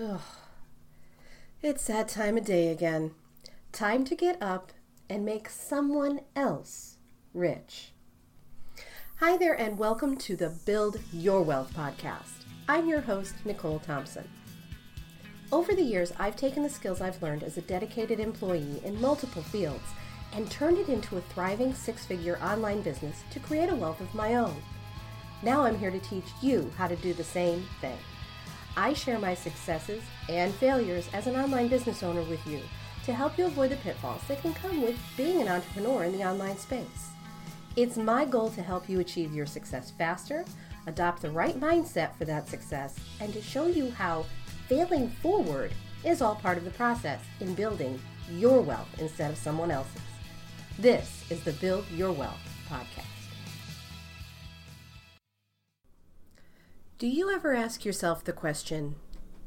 Ugh. It's that time of day again. Time to get up and make someone else rich. Hi there, and welcome to the Build Your Wealth podcast. I'm your host, Nicole Thompson. Over the years, I've taken the skills I've learned as a dedicated employee in multiple fields and turned it into a thriving six figure online business to create a wealth of my own. Now I'm here to teach you how to do the same thing. I share my successes and failures as an online business owner with you to help you avoid the pitfalls that can come with being an entrepreneur in the online space. It's my goal to help you achieve your success faster, adopt the right mindset for that success, and to show you how failing forward is all part of the process in building your wealth instead of someone else's. This is the Build Your Wealth podcast. Do you ever ask yourself the question,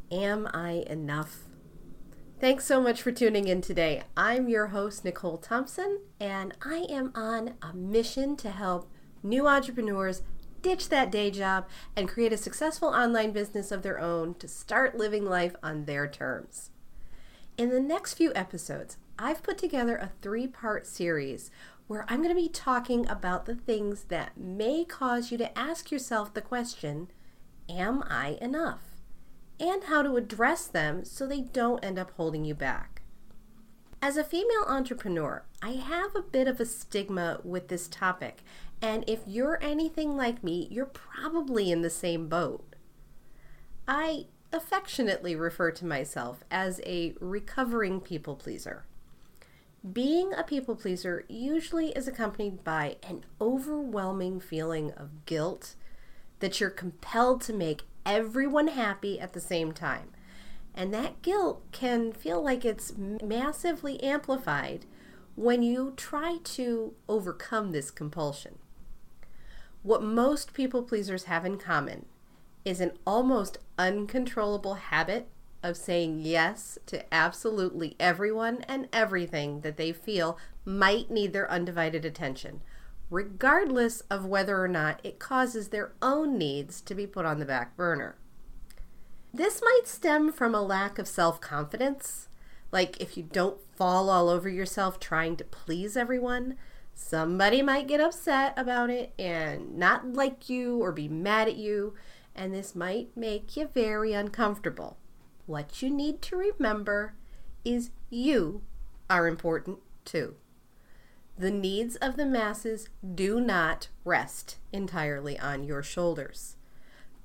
Am I enough? Thanks so much for tuning in today. I'm your host, Nicole Thompson, and I am on a mission to help new entrepreneurs ditch that day job and create a successful online business of their own to start living life on their terms. In the next few episodes, I've put together a three part series where I'm going to be talking about the things that may cause you to ask yourself the question Am I enough? And how to address them so they don't end up holding you back. As a female entrepreneur, I have a bit of a stigma with this topic, and if you're anything like me, you're probably in the same boat. I affectionately refer to myself as a recovering people pleaser. Being a people pleaser usually is accompanied by an overwhelming feeling of guilt that you're compelled to make everyone happy at the same time. And that guilt can feel like it's massively amplified when you try to overcome this compulsion. What most people pleasers have in common is an almost uncontrollable habit of saying yes to absolutely everyone and everything that they feel might need their undivided attention, regardless of whether or not it causes their own needs to be put on the back burner. This might stem from a lack of self confidence. Like if you don't fall all over yourself trying to please everyone, somebody might get upset about it and not like you or be mad at you, and this might make you very uncomfortable. What you need to remember is you are important too. The needs of the masses do not rest entirely on your shoulders.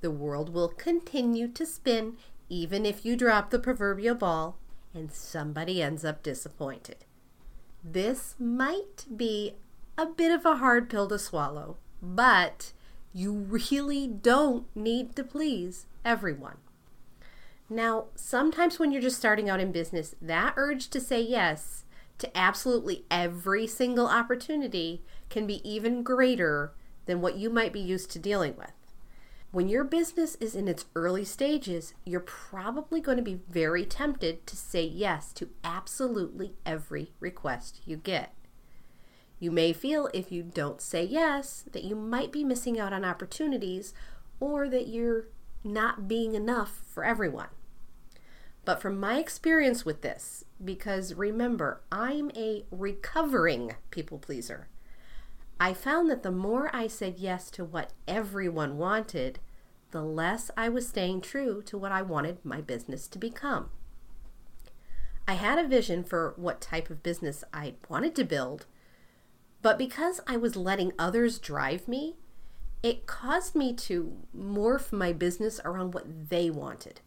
The world will continue to spin even if you drop the proverbial ball and somebody ends up disappointed. This might be a bit of a hard pill to swallow, but you really don't need to please everyone. Now, sometimes when you're just starting out in business, that urge to say yes to absolutely every single opportunity can be even greater than what you might be used to dealing with. When your business is in its early stages, you're probably going to be very tempted to say yes to absolutely every request you get. You may feel if you don't say yes that you might be missing out on opportunities or that you're not being enough for everyone. But from my experience with this, because remember, I'm a recovering people pleaser, I found that the more I said yes to what everyone wanted, the less I was staying true to what I wanted my business to become. I had a vision for what type of business I wanted to build, but because I was letting others drive me, it caused me to morph my business around what they wanted.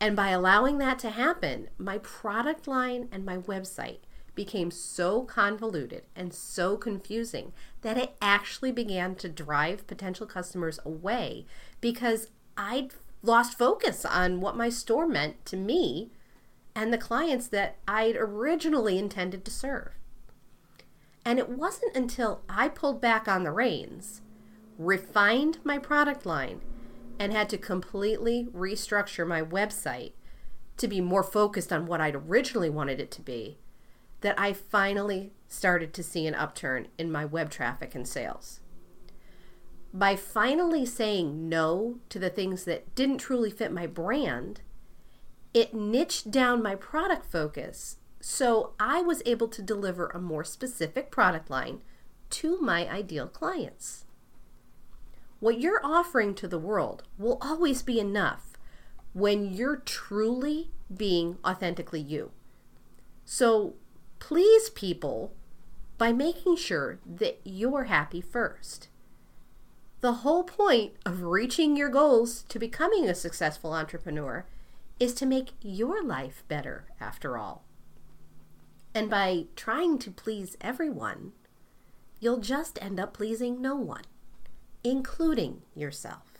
And by allowing that to happen, my product line and my website became so convoluted and so confusing that it actually began to drive potential customers away because I'd lost focus on what my store meant to me and the clients that I'd originally intended to serve. And it wasn't until I pulled back on the reins, refined my product line, and had to completely restructure my website to be more focused on what I'd originally wanted it to be, that I finally started to see an upturn in my web traffic and sales. By finally saying no to the things that didn't truly fit my brand It niched down my product focus so I was able to deliver a more specific product line to my ideal clients. What you're offering to the world will always be enough when you're truly being authentically you. So please people by making sure that you're happy first. The whole point of reaching your goals to becoming a successful entrepreneur is to make your life better, after all. And by trying to please everyone, you'll just end up pleasing no one, including yourself.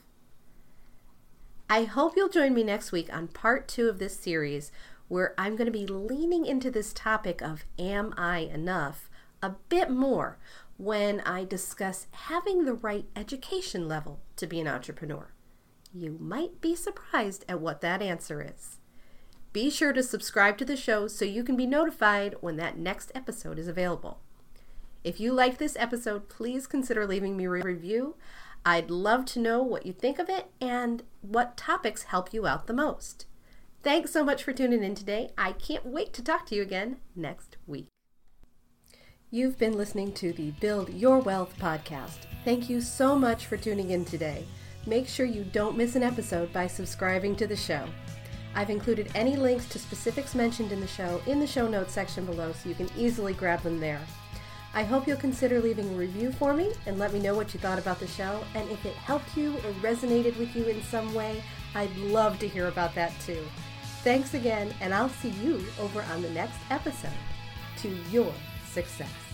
I hope you'll join me next week on part two of this series where I'm going to be leaning into this topic of Am I Enough a bit more when I discuss having the right education level to be an entrepreneur. You might be surprised at what that answer is. Be sure to subscribe to the show so you can be notified when that next episode is available. If you like this episode, please consider leaving me a review. I'd love to know what you think of it and what topics help you out the most. Thanks so much for tuning in today. I can't wait to talk to you again next week. You've been listening to the Build Your Wealth podcast. Thank you so much for tuning in today. Make sure you don't miss an episode by subscribing to the show. I've included any links to specifics mentioned in the show in the show notes section below so you can easily grab them there. I hope you'll consider leaving a review for me and let me know what you thought about the show. And if it helped you or resonated with you in some way, I'd love to hear about that too. Thanks again, and I'll see you over on the next episode to your success.